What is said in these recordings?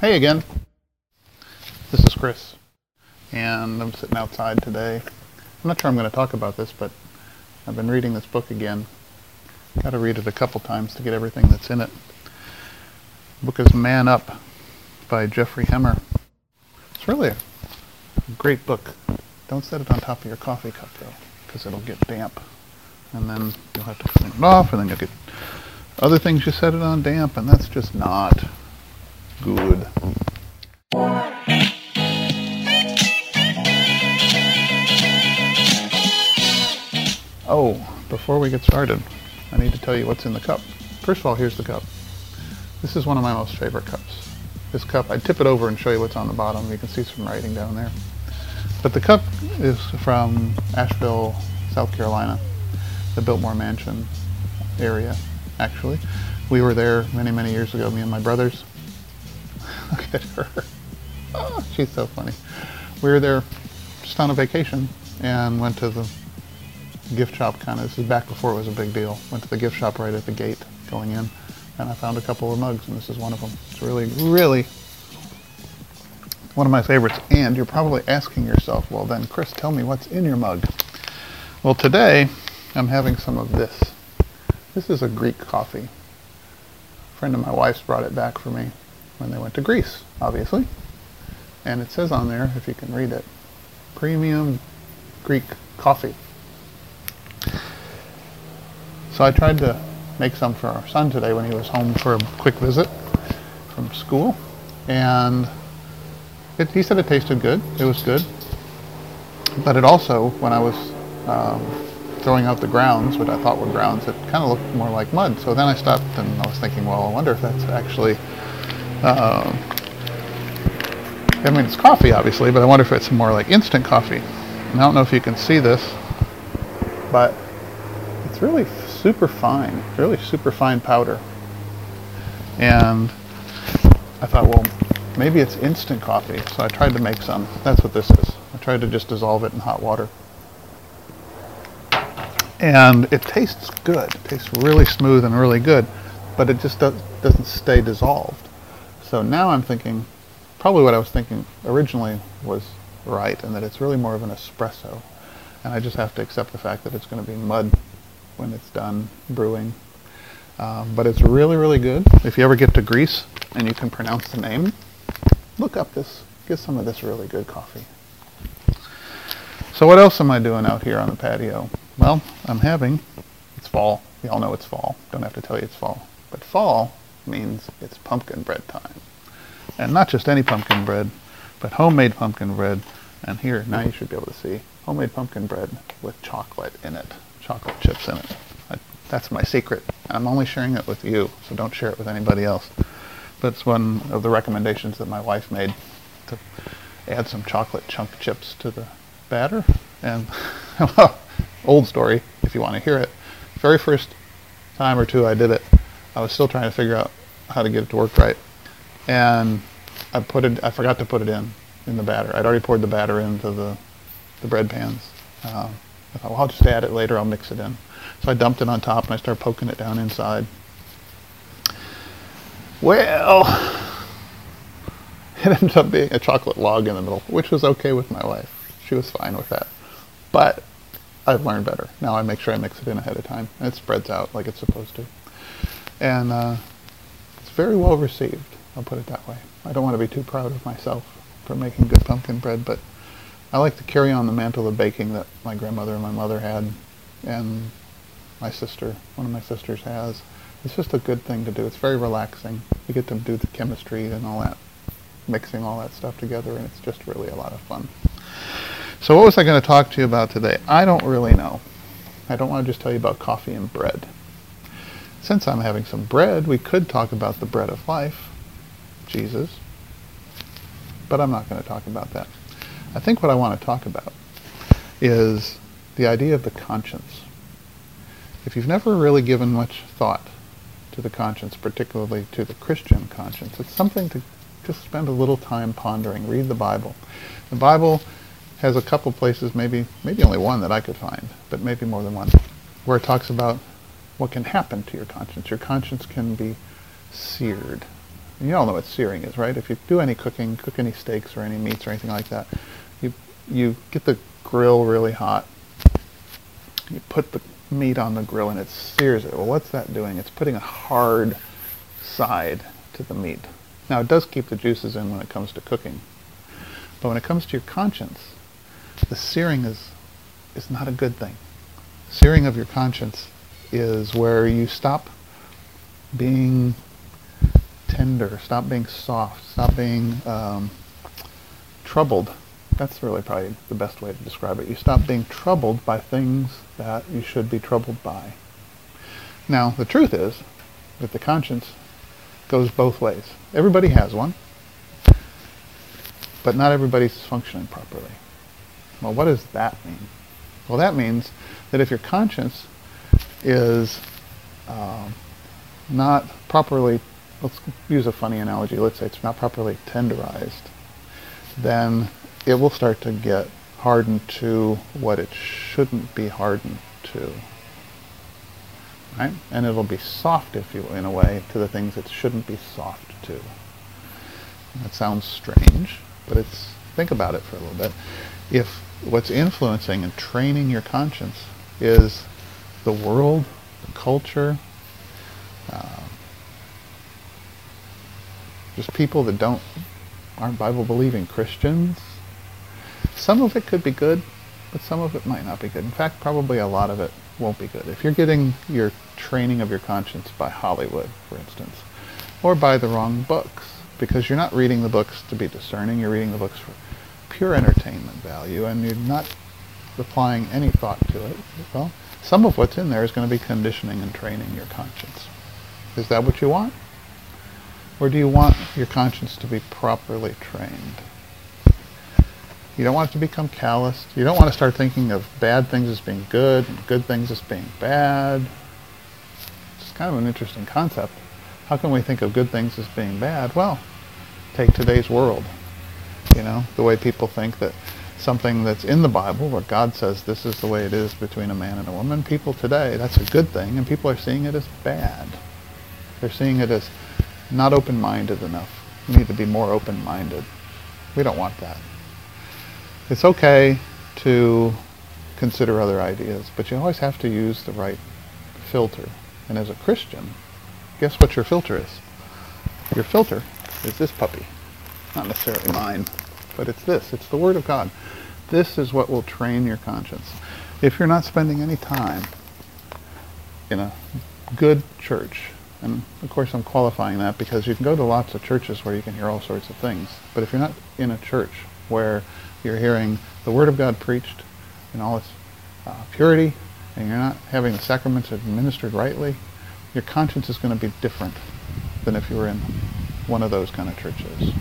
Hey again. This is Chris. And I'm sitting outside today. I'm not sure I'm going to talk about this, but I've been reading this book again. Got to read it a couple times to get everything that's in it. The book is Man Up by Jeffrey Hemmer. It's really a great book. Don't set it on top of your coffee cup though, because it'll get damp. And then you'll have to clean it off, and then you'll get other things you set it on damp, and that's just not good. Oh, before we get started, I need to tell you what's in the cup. First of all, here's the cup. This is one of my most favorite cups. This cup, I tip it over and show you what's on the bottom. You can see some writing down there. But the cup is from Asheville, South Carolina, the Biltmore Mansion area, actually. We were there many, many years ago, me and my brothers. At her. Oh, she's so funny. We were there just on a vacation and went to the gift shop kind of. This is back before it was a big deal. Went to the gift shop right at the gate going in and I found a couple of mugs and this is one of them. It's really, really one of my favorites. And you're probably asking yourself, well then Chris, tell me what's in your mug. Well today I'm having some of this. This is a Greek coffee. A friend of my wife's brought it back for me when they went to Greece, obviously. And it says on there, if you can read it, premium Greek coffee. So I tried to make some for our son today when he was home for a quick visit from school. And it, he said it tasted good. It was good. But it also, when I was um, throwing out the grounds, which I thought were grounds, it kind of looked more like mud. So then I stopped and I was thinking, well, I wonder if that's actually, uh, I mean, it's coffee, obviously, but I wonder if it's more like instant coffee. And I don't know if you can see this, but it's really super fine, really super fine powder. And I thought, well, maybe it's instant coffee. So I tried to make some. That's what this is. I tried to just dissolve it in hot water. And it tastes good. It tastes really smooth and really good, but it just does, doesn't stay dissolved. So now I'm thinking, probably what I was thinking originally was right, and that it's really more of an espresso. And I just have to accept the fact that it's going to be mud when it's done brewing. Um, but it's really, really good. If you ever get to Greece and you can pronounce the name, look up this, get some of this really good coffee. So what else am I doing out here on the patio? Well, I'm having, it's fall. We all know it's fall. Don't have to tell you it's fall. But fall means it's pumpkin bread time. And not just any pumpkin bread, but homemade pumpkin bread. And here, now you should be able to see, homemade pumpkin bread with chocolate in it, chocolate chips in it. I, that's my secret. I'm only sharing it with you, so don't share it with anybody else. But it's one of the recommendations that my wife made to add some chocolate chunk chips to the batter. And old story, if you want to hear it. Very first time or two I did it, I was still trying to figure out how to get it to work right. And I put it, I forgot to put it in, in the batter. I'd already poured the batter into the, the bread pans. Um, I thought, well, I'll just add it later, I'll mix it in. So I dumped it on top and I started poking it down inside. Well, it ended up being a chocolate log in the middle, which was okay with my wife. She was fine with that. But I've learned better. Now I make sure I mix it in ahead of time. And it spreads out like it's supposed to. And uh, very well received, I'll put it that way. I don't want to be too proud of myself for making good pumpkin bread, but I like to carry on the mantle of baking that my grandmother and my mother had, and my sister, one of my sisters has. It's just a good thing to do. It's very relaxing. You get to do the chemistry and all that, mixing all that stuff together, and it's just really a lot of fun. So what was I going to talk to you about today? I don't really know. I don't want to just tell you about coffee and bread. Since I'm having some bread, we could talk about the bread of life, Jesus. But I'm not going to talk about that. I think what I want to talk about is the idea of the conscience. If you've never really given much thought to the conscience, particularly to the Christian conscience, it's something to just spend a little time pondering. Read the Bible. The Bible has a couple places, maybe maybe only one that I could find, but maybe more than one, where it talks about what can happen to your conscience. Your conscience can be seared. you all know what searing is, right? If you do any cooking, cook any steaks or any meats or anything like that, you you get the grill really hot. You put the meat on the grill and it sears it. Well, what's that doing? It's putting a hard side to the meat. Now, it does keep the juices in when it comes to cooking. But when it comes to your conscience, the searing is, is not a good thing. Searing of your conscience is where you stop being tender, stop being soft, stop being um, troubled. That's really probably the best way to describe it. You stop being troubled by things that you should be troubled by. Now, the truth is that the conscience goes both ways. Everybody has one, but not everybody's functioning properly. Well, what does that mean? Well, that means that if your conscience is uh, not properly, let's use a funny analogy, let's say it's not properly tenderized, then it will start to get hardened to what it shouldn't be hardened to. Right? And it'll be soft, if you in a way, to the things it shouldn't be soft to. That sounds strange, but it's think about it for a little bit. If what's influencing and training your conscience is the world, the culture, uh, just people that don't aren't Bible believing Christians. Some of it could be good, but some of it might not be good. In fact, probably a lot of it won't be good. If you're getting your training of your conscience by Hollywood, for instance, or by the wrong books, because you're not reading the books to be discerning, you're reading the books for pure entertainment value, and you're not applying any thought to it, well, some of what's in there is going to be conditioning and training your conscience. Is that what you want? Or do you want your conscience to be properly trained? You don't want it to become calloused. You don't want to start thinking of bad things as being good and good things as being bad. It's kind of an interesting concept. How can we think of good things as being bad? Well, take today's world. You know, the way people think that something that's in the Bible, where God says this is the way it is between a man and a woman, people today, that's a good thing, and people are seeing it as bad. They're seeing it as not open-minded enough. We need to be more open-minded. We don't want that. It's okay to consider other ideas, but you always have to use the right filter. And as a Christian, guess what your filter is? Your filter is this puppy. Not necessarily mine, but it's this. It's the Word of God. This is what will train your conscience. If you're not spending any time in a good church, and of course I'm qualifying that because you can go to lots of churches where you can hear all sorts of things, but if you're not in a church where you're hearing the Word of God preached in all its uh, purity, and you're not having the sacraments administered rightly, your conscience is going to be different than if you were in one of those kind of churches.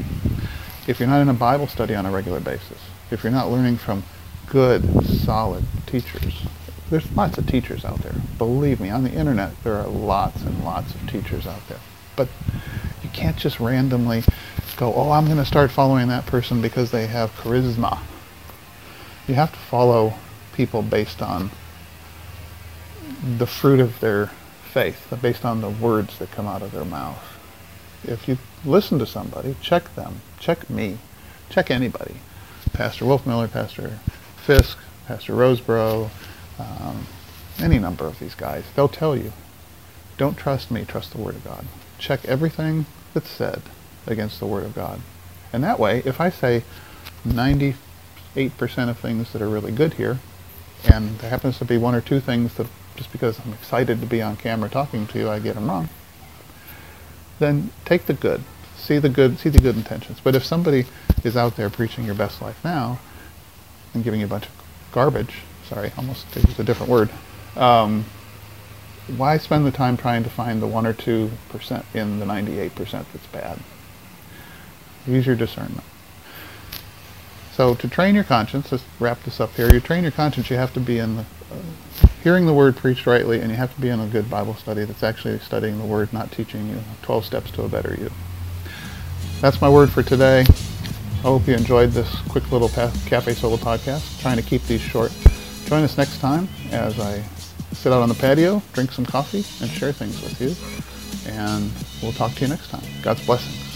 If you're not in a Bible study on a regular basis, if you're not learning from good, solid teachers, there's lots of teachers out there. Believe me, on the internet there are lots and lots of teachers out there. But you can't just randomly go, oh, I'm going to start following that person because they have charisma. You have to follow people based on the fruit of their faith, based on the words that come out of their mouth. If you listen to somebody, check them, check me, check anybody. Pastor Wolfmueller, Pastor Fisk, Pastor Rosebrough, um, any number of these guys. They'll tell you, don't trust me, trust the Word of God. Check everything that's said against the Word of God. And that way, if I say 98% of things that are really good here, and there happens to be one or two things that just because I'm excited to be on camera talking to you, I get them wrong, then take the good. See the good, see the good intentions. But if somebody is out there preaching your best life now and giving you a bunch of garbage, sorry, almost to use a different word, um, why spend the time trying to find the 1 or 2% in the 98% that's bad? Use your discernment. So to train your conscience, let's wrap this up here. You train your conscience, you have to be in the, uh, hearing the word preached rightly, and you have to be in a good Bible study that's actually studying the word, not teaching you 12 steps to a better you. That's my word for today. I hope you enjoyed this quick little Cafe Sola podcast. Trying to keep these short. Join us next time as I sit out on the patio, drink some coffee, and share things with you. And we'll talk to you next time. God's blessings.